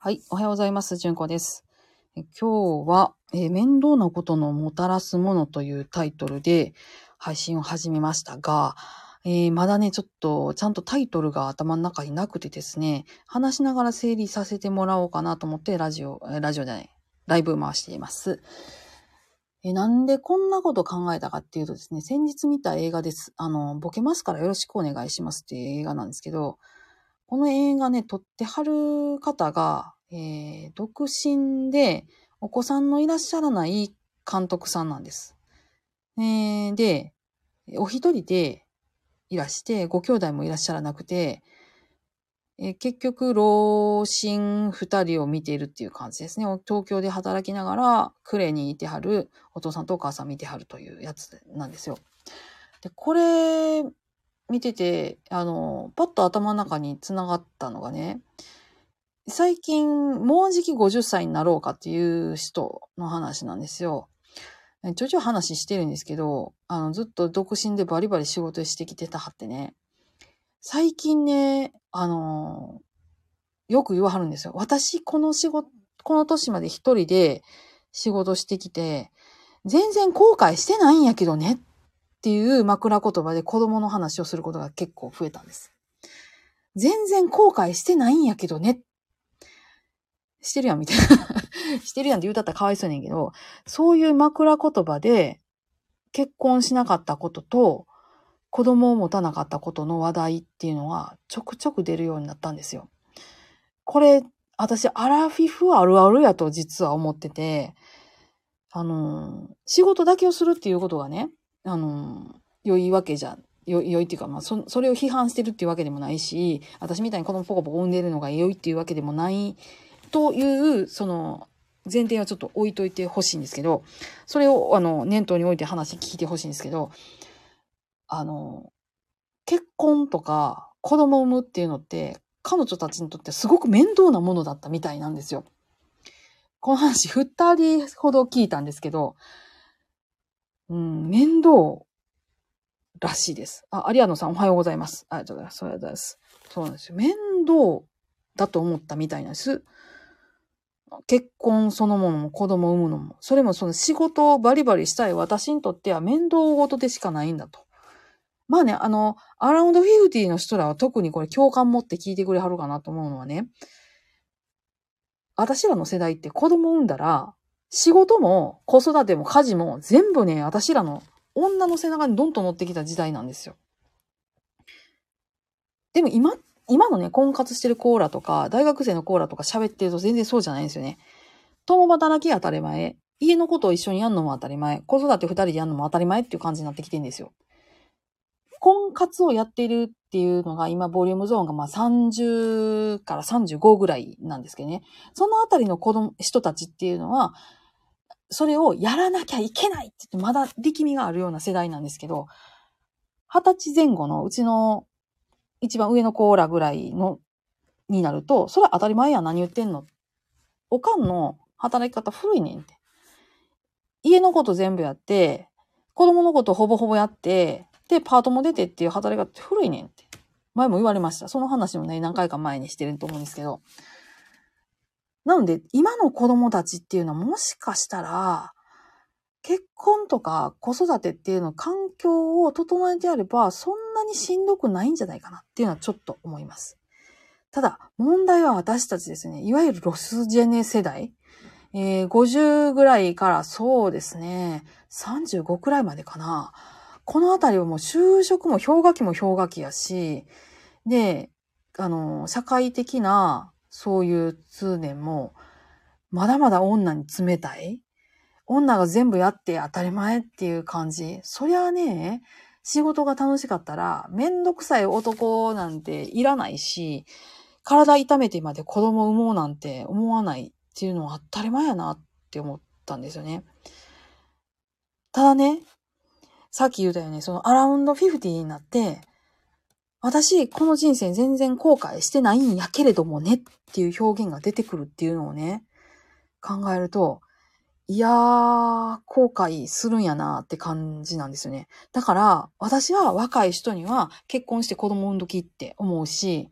はい、おはようございます。じゅんこです。今日は、え面倒なことのもたらすものというタイトルで配信を始めましたが、えーまだね、ちょっとちゃんとタイトルが頭の中になくてですね、話しながら整理させてもらおうかなと思ってラジオ、ラジオじゃない、ライブ回しています。えなんでこんなこと考えたかっていうとですね、先日見た映画です。あの、ボケますからよろしくお願いしますっていう映画なんですけど、この映画ね、撮ってはる方が、えー独身で、お子さんのいらっしゃらない監督さんなんです。えーで、お一人でいらして、ご兄弟もいらっしゃらなくて、えー結局、老人二人を見ているっていう感じですね。東京で働きながら、呉にいてはるお父さんとお母さん見てはるというやつなんですよ。で、これ、見てて、あの、パッと頭の中に繋がったのがね、最近、もうじき50歳になろうかっていう人の話なんですよ。ちょいちょい話してるんですけど、あの、ずっと独身でバリバリ仕事してきてたはってね、最近ね、あの、よく言わはるんですよ。私、この仕事、この年まで一人で仕事してきて、全然後悔してないんやけどねっっていう枕言葉で子供の話をすることが結構増えたんです。全然後悔してないんやけどね。してるやんみたいな。してるやんって言うたったらかわいそうやねんけど、そういう枕言葉で結婚しなかったことと子供を持たなかったことの話題っていうのがちょくちょく出るようになったんですよ。これ、私、アラフィフあるあるやと実は思ってて、あの、仕事だけをするっていうことがね、あの、良いわけじゃ、良いっていうか、まあそ、それを批判してるっていうわけでもないし、私みたいに子供ポコポコ産んでるのが良いっていうわけでもないという、その、前提はちょっと置いといてほしいんですけど、それを、あの、念頭に置いて話聞いてほしいんですけど、あの、結婚とか子供を産むっていうのって、彼女たちにとってすごく面倒なものだったみたいなんですよ。この話、二人ほど聞いたんですけど、うん、面倒らしいです。あ、アリアノさんおはようございます。ありがとうございます。ありがとうございます。そうなんですよ。面倒だと思ったみたいなんです。結婚そのものも子供を産むのも。それもその仕事をバリバリしたい私にとっては面倒事でしかないんだと。まあね、あの、アラウンドフィフティの人らは特にこれ共感持って聞いてくれはるかなと思うのはね、私らの世代って子供産んだら、仕事も子育ても家事も全部ね、私らの女の背中にどんと乗ってきた時代なんですよ。でも今、今のね、婚活してるコーラとか、大学生のコーラとか喋ってると全然そうじゃないんですよね。共働き当たり前。家のことを一緒にやるのも当たり前。子育て二人でやるのも当たり前っていう感じになってきてるんですよ。婚活をやっているっていうのが今ボリュームゾーンがまあ30から35ぐらいなんですけどね。そのあたりの子供、人たちっていうのは、それをやらなきゃいけないって言ってまだ力みがあるような世代なんですけど、二十歳前後のうちの一番上のコーラぐらいの、になると、それは当たり前や何言ってんの？おかんの働き方古いねんって。家のこと全部やって、子供のことほぼほぼやって、で、パートも出てっていう働き方って古いねんって。前も言われました。その話もね、何回か前にしてると思うんですけど。なので、今の子供たちっていうのはもしかしたら、結婚とか子育てっていうの環境を整えてあれば、そんなにしんどくないんじゃないかなっていうのはちょっと思います。ただ、問題は私たちですね、いわゆるロスジェネ世代、えー50ぐらいからそうですね、35くらいまでかな。このあたりはもう就職も氷河期も氷河期やし、で、あの、社会的なそういう通念も、まだまだ女に冷たい。女が全部やって当たり前っていう感じ。そりゃあね、仕事が楽しかったら、めんどくさい男なんていらないし、体痛めてまで子供産もうなんて思わないっていうのは当たり前やなって思ったんですよね。ただね、さっき言ったように、そのアラウンド50になって、私、この人生全然後悔してないんやけれどもねっていう表現が出てくるっていうのをね、考えると、いやー、後悔するんやなーって感じなんですよね。だから、私は若い人には結婚して子供産んどきって思うし、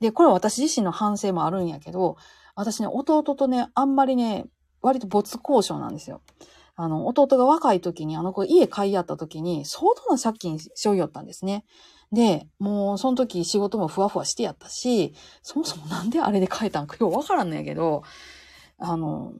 で、これは私自身の反省もあるんやけど、私ね、弟とね、あんまりね、割と没交渉なんですよ。あの、弟が若い時に、あの子家買い合った時に、相当な借金しよいよったんですね。で、もう、その時仕事もふわふわしてやったし、そもそもなんであれで買えたんかようわからんのやけど、あの、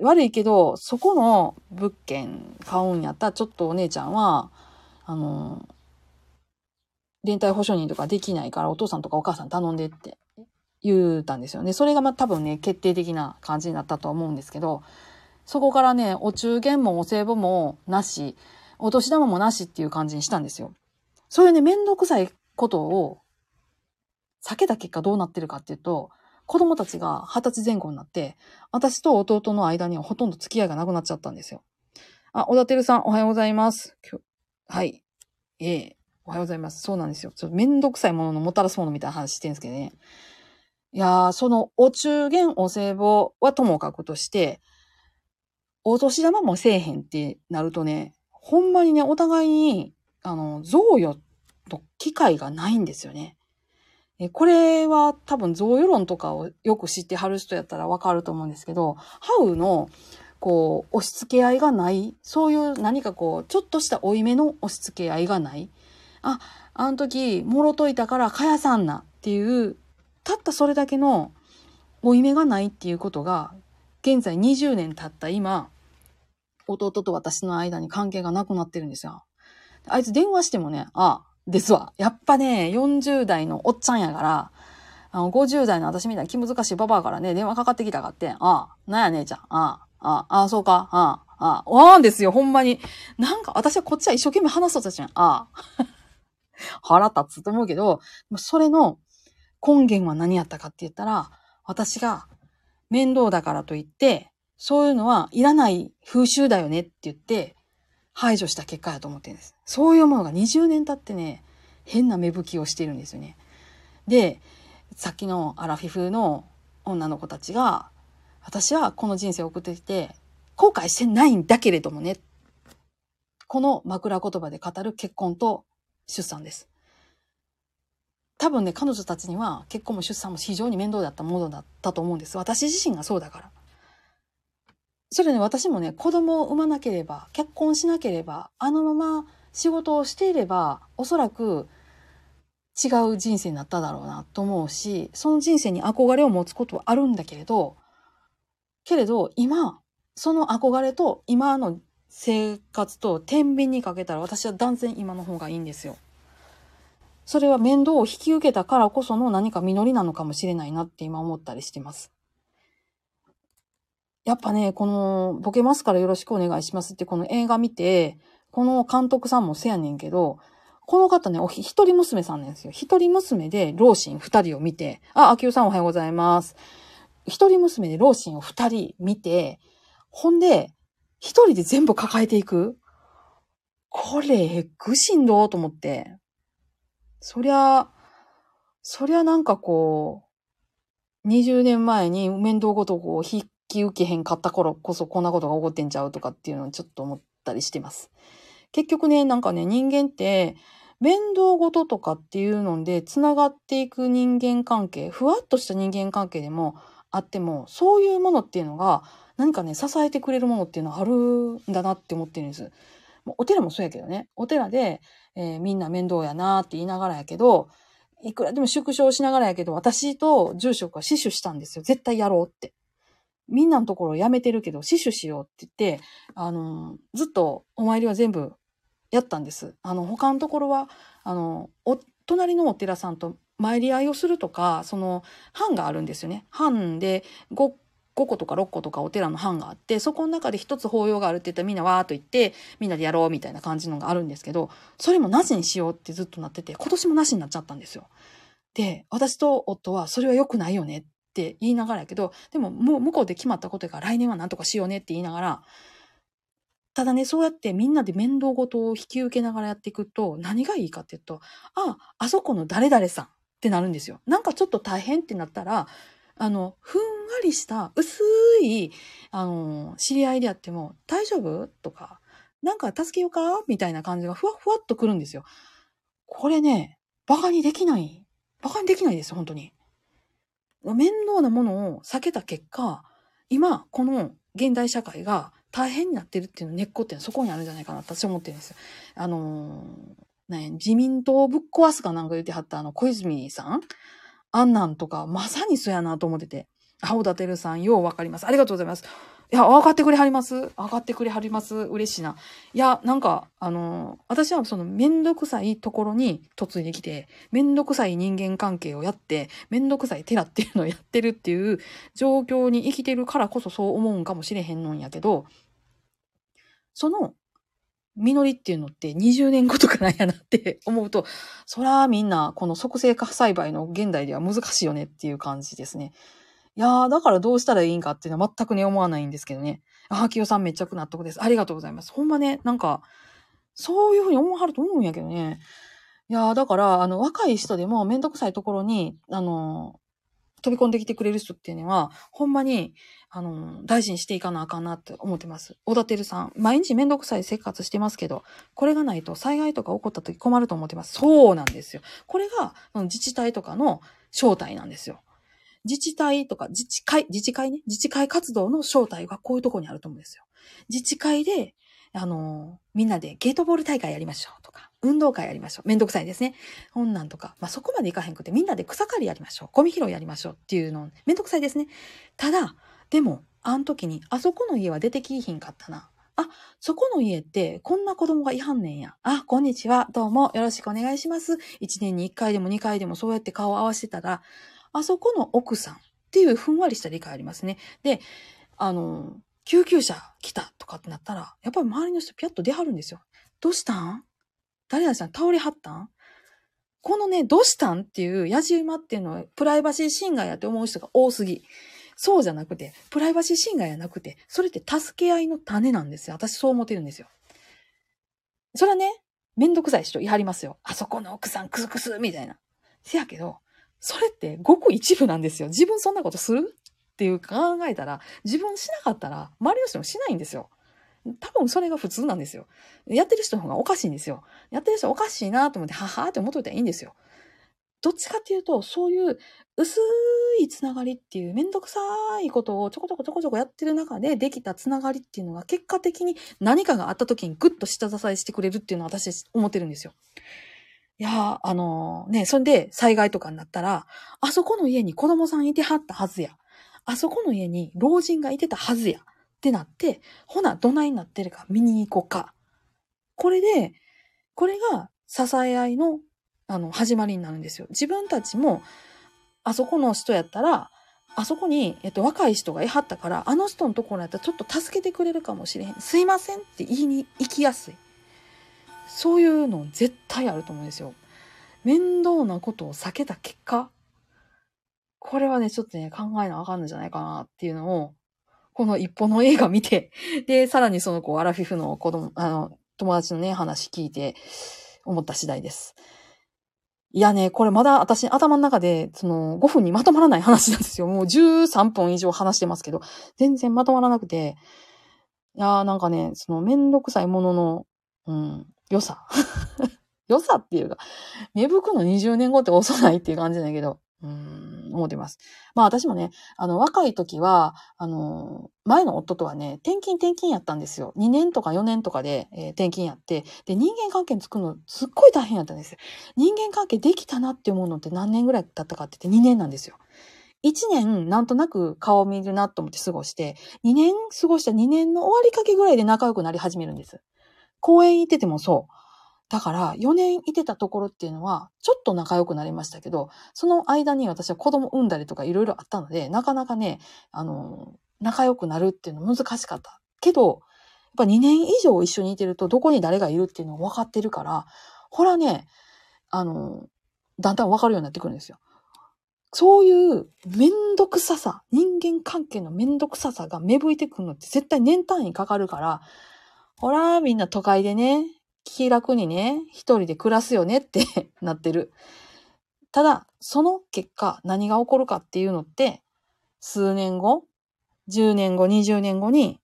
悪いけど、そこの物件買うんやったら、ちょっとお姉ちゃんは、あの、連帯保証人とかできないからお父さんとかお母さん頼んでって言うたんですよね。それがまあ多分ね、決定的な感じになったとは思うんですけど、そこからね、お中元もお歳暮もなし、お年玉もなしっていう感じにしたんですよ。そういうね、めんどくさいことを避けた結果どうなってるかっていうと、子供たちが二十歳前後になって、私と弟の間にはほとんど付き合いがなくなっちゃったんですよ。あ、小田照さん、おはようございます。はい。ええおはようございます。そうなんですよ。ちょっとめんどくさいもののもたらすものみたいな話してるんですけどね。いやー、そのお中元お歳暮はともかくとして、お年玉もせえへんってなるとね、ほんまにね、お互いに、あの、贈与と機会がないんですよね。えこれは多分贈与論とかをよく知ってはる人やったらわかると思うんですけど、ハウのこう押し付け合いがない、そういう何かこう、ちょっとした負い目の押し付け合いがない。あ、あの時、もろといたからかやさんなっていう、たったそれだけの負い目がないっていうことが、現在20年経った今、弟と私の間に関係がなくなってるんですよ。あいつ電話してもね、ああ、ですわ。やっぱね、40代のおっちゃんやから、あの、50代の私みたいな気難しいババアからね、電話かかってきたかって、ああ、なんや姉ちゃん、ああ、ああ、ああ、そうか、ああ、ああ、わーんですよ、ほんまに。なんか、私はこっちは一生懸命話そうとしてん。ああ。腹立つと思うけど、それの根源は何やったかって言ったら、私が面倒だからといって、そういうのはいらない風習だよねって言って、排除した結果やと思ってるんです。そういうものが20年経ってね、変な芽吹きをしているんですよね。で、さっきのアラフィフの女の子たちが、私はこの人生を送ってきて、後悔してないんだけれどもね。この枕言葉で語る結婚と出産です。多分ね、彼女たちには結婚も出産も非常に面倒だったものだったと思うんです。私自身がそうだから。それね、私もね、子供を産まなければ、結婚しなければ、あのまま仕事をしていれば、おそらく違う人生になっただろうなと思うし、その人生に憧れを持つことはあるんだけれど、けれど、今、その憧れと今の生活と天秤にかけたら私は断然今の方がいいんですよ。それは面倒を引き受けたからこその何か実りなのかもしれないなって今思ったりしてます。やっぱね、この、ボケますからよろしくお願いしますってこの映画見て、この監督さんもせやねんけど、この方ね、おひ一人娘さんなんですよ。一人娘で老人二人を見て、あ、秋代さんおはようございます。一人娘で老人を二人見て、ほんで、一人で全部抱えていくこれ、えぐしんどと思って。そりゃ、そりゃなんかこう、20年前に面倒ごとこう引き受けへんかった頃こそこんなことが起こってんちゃうとかっていうのをちょっと思ったりしてます。結局ね、なんかね、人間って、面倒ごとかっていうので、繋がっていく人間関係、ふわっとした人間関係でもあっても、そういうものっていうのが、何かね、支えてくれるものっていうのはあるんだなって思ってるんです。お寺もそうやけどね。お寺で、えー、みんな面倒やなって言いながらやけど、いくらでも縮小しながらやけど、私と住職は死守したんですよ。絶対やろうって。みんなのところ辞めてるけど、死守しようって言って、あの、ずっとお参りは全部やったんです。あの、他のところは、あの、お、隣のお寺さんと参り合いをするとか、その、班があるんですよね。班で5、5個とか6個とかお寺の班があって、そこの中で一つ法要があるって言ったらみんなわーっと言って、みんなでやろうみたいな感じのがあるんですけど、それもなしにしようってずっとなってて、今年もなしになっちゃったんですよ。で、私と夫はそれは良くないよねってって言いながらやけど、でももう向こうで決まったことやから来年は何とかしようねって言いながら、ただね、そうやってみんなで面倒事を引き受けながらやっていくと、何がいいかっていうと、ああ、あそこの誰々さんってなるんですよ。なんかちょっと大変ってなったら、あの、ふんわりした薄い、あの、知り合いであっても、大丈夫？とか、なんか助けようか？みたいな感じがふわふわっとくるんですよ。これね、馬鹿にできない。馬鹿にできないです、本当に。面倒なものを避けた結果、今、この現代社会が大変になってるっていう根っこっていうのはそこにあるんじゃないかな私は思ってるんですよ。あのー、ね、自民党をぶっ壊すかなんか言ってはったあの小泉さん？あんなんとかまさにそやなと思ってて。青立てるさん、ようわかります。ありがとうございます。いや、分かってくれはります分かってくれはります嬉しいな。いや、なんか、あの、私はそのめんどくさいところに嫁いできて、めんどくさい人間関係をやって、めんどくさい寺っていうのをやってるっていう状況に生きてるからこそそう思うんかもしれへんのんやけど、その、実りっていうのって20年後とかなんやなって 思うと、そらみんなこの即成化栽培の現代では難しいよねっていう感じですね。いやー、だからどうしたらいいんかっていうのは全くね、思わないんですけどね。あ、きよさんめっちゃく納得です。ありがとうございます。ほんまね、なんか、そういうふうに思わはると思うんやけどね。いやー、だから、あの、若い人でもめんどくさいところに、あの、飛び込んできてくれる人っていうのは、ほんまに、あの、大事にしていかなあかんなって思ってます。小田てるさん、毎日めんどくさい生活してますけど、これがないと災害とか起こった時困ると思ってます。そうなんですよ。これが、自治体とかの正体なんですよ。自治体とか自治会、自治会ね、自治会活動の正体がこういうとこにあると思うんですよ。自治会で、あの、みんなでゲートボール大会やりましょうとか、運動会やりましょう。めんどくさいですね。こんなんとか、まあ、そこまでいかへんくて、みんなで草刈りやりましょう。ゴミ拾いやりましょうっていうの、めんどくさいですね。ただ、でも、あの時に、あそこの家は出てきひんかったな。あ、そこの家ってこんな子供がいはんねんや。あ、こんにちは。どうもよろしくお願いします。一年に一回でも二回でもそうやって顔を合わせてたら、あそこの奥さんっていうふんわりした理解ありますね。で、あの、救急車来たとかってなったら、やっぱり周りの人ピャッと出はるんですよ。どうしたん？誰々さん倒れはったん？このね、どうしたんっていうやじ馬っていうのはプライバシー侵害やって思う人が多すぎ。そうじゃなくて、プライバシー侵害じゃなくて、それって助け合いの種なんですよ。私そう思ってるんですよ。それはね、めんどくさい人言いはりますよ。あそこの奥さんクスクスみたいな。せやけど、それってごく一部なんですよ。自分そんなことする？っていう考えたら、自分しなかったら、周りの人もしないんですよ。多分それが普通なんですよ。やってる人の方がおかしいんですよ。やってる人おかしいなと思って、ははって思っといたらいいんですよ。どっちかっていうと、そういう薄いつながりっていうめんどくさいことをちょこちょこちょこちょこやってる中でできたつながりっていうのが結果的に何かがあった時にグッと下支えしてくれるっていうのは私思ってるんですよ。いや、あのー、ね、そんで災害とかになったら、あそこの家に子供さんいてはったはずや。あそこの家に老人がいてたはずや。ってなって、ほな、どないになってるか見に行こうか。これで、これが支え合いの、あの、始まりになるんですよ。自分たちも、あそこの人やったら、あそこに、えっと、若い人がいはったから、あの人のところやったらちょっと助けてくれるかもしれへん。すいませんって言いに行きやすい。そういうの絶対あると思うんですよ。面倒なことを避けた結果、これはね、ちょっとね、考えなあかんのじゃないかなっていうのを、この一歩の映画見て、で、さらにその子、アラフィフの子供、あの、友達のね、話聞いて、思った次第です。いやね、これまだ私頭の中で、その5分にまとまらない話なんですよ。もう13分以上話してますけど、全然まとまらなくて、いやーなんかね、そのめんどくさいものの、うん、良さ。良さっていうか、芽吹くの20年後って遅ないっていう感じだけど、うん、思ってます。まあ私もね、あの、若い時は、あの、前の夫とはね、転勤転勤やったんですよ。2年とか4年とかで、えー、転勤やって、で、人間関係作るのすっごい大変やったんです。人間関係できたなって思うのって何年ぐらいだったかって言って2年なんですよ。1年なんとなく顔を見るなと思って過ごして、2年過ごした2年の終わりかけぐらいで仲良くなり始めるんです。公園行っててもそう。だから4年いてたところっていうのはちょっと仲良くなりましたけど、その間に私は子供産んだりとかいろいろあったので、なかなかね、あの、仲良くなるっていうの難しかった。けど、やっぱ2年以上一緒にいてるとどこに誰がいるっていうのが分かってるから、ほらね、あの、だんだん分かるようになってくるんですよ。そういうめんどくささ、人間関係のめんどくささが芽吹いてくるのって絶対年単位かかるから、ほら、みんな都会でね、気楽にね、一人で暮らすよねって なってる。ただ、その結果、何が起こるかっていうのって、数年後、10年後、20年後に、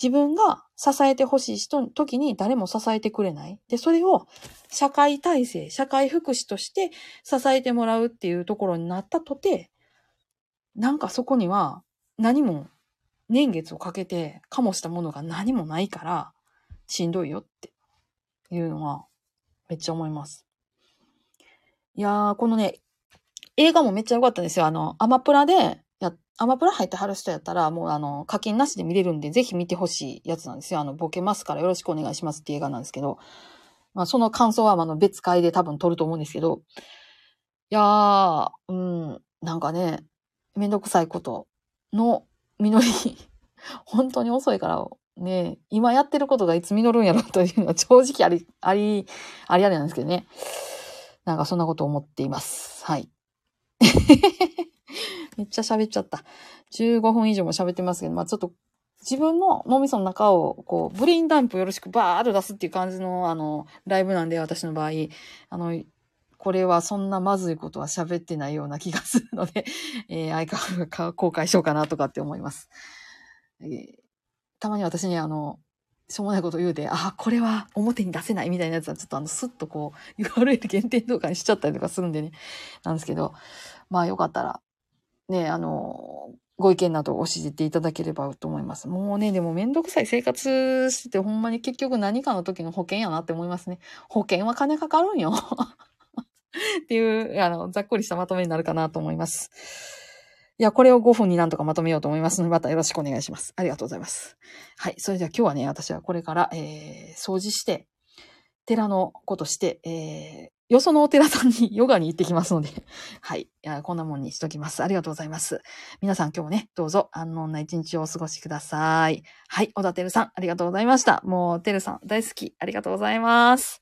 自分が支えてほしい人の時に誰も支えてくれない。で、それを社会体制、社会福祉として支えてもらうっていうところになったとて、なんかそこには何も年月をかけて醸したものが何もないからしんどいよっていうのはめっちゃ思います。いやー、このね、映画もめっちゃ良かったんですよ。あの、アマプラで、や、アマプラ入ってはる人やったら、もうあの、課金なしで見れるんで、ぜひ見てほしいやつなんですよ。あの、ボケますからよろしくお願いしますって映画なんですけど、まあ、その感想は、あの、別会で多分撮ると思うんですけど、いやー、うん、なんかね、めんどくさいことの実り、本当に遅いから、ね、今やってることがいつ実るんやろというのは正直あり、あり、ありありなんですけどね。なんかそんなこと思っています。はい。めっちゃ喋っちゃった。15分以上も喋ってますけど、まあちょっと自分の脳みその中を、こう、ブレインダンプよろしくバーっと出すっていう感じの、あの、ライブなんで、私の場合、あの、これはそんなまずいことは喋ってないような気がするので、えー、相変わらず公開しようかなとかって思います。えー、たまに私にあの、しょうもないこと言うで、あ、これは表に出せないみたいなやつはちょっとあの、スッとこう、URL 限定とかにしちゃったりとかするんでね、なんですけど、まあよかったら、ね、あの、ご意見などを教えていただければと思います。もうね、でもめんどくさい生活しててほんまに結局何かの時の保険やなって思いますね。保険は金かかるんよ。っていう、あの、ざっくりしたまとめになるかなと思います。いや、これを5分になんとかまとめようと思いますので、またよろしくお願いします。ありがとうございます。はい。それでは今日はね、私はこれから、えー、掃除して、寺のことして、えー、よそのお寺さんにヨガに行ってきますので、はい。いやこんなもんにしときます。ありがとうございます。皆さん今日もね、どうぞ安穏な一日をお過ごしください。はい。小田てるさん、ありがとうございました。もう、てるさん大好き。ありがとうございます。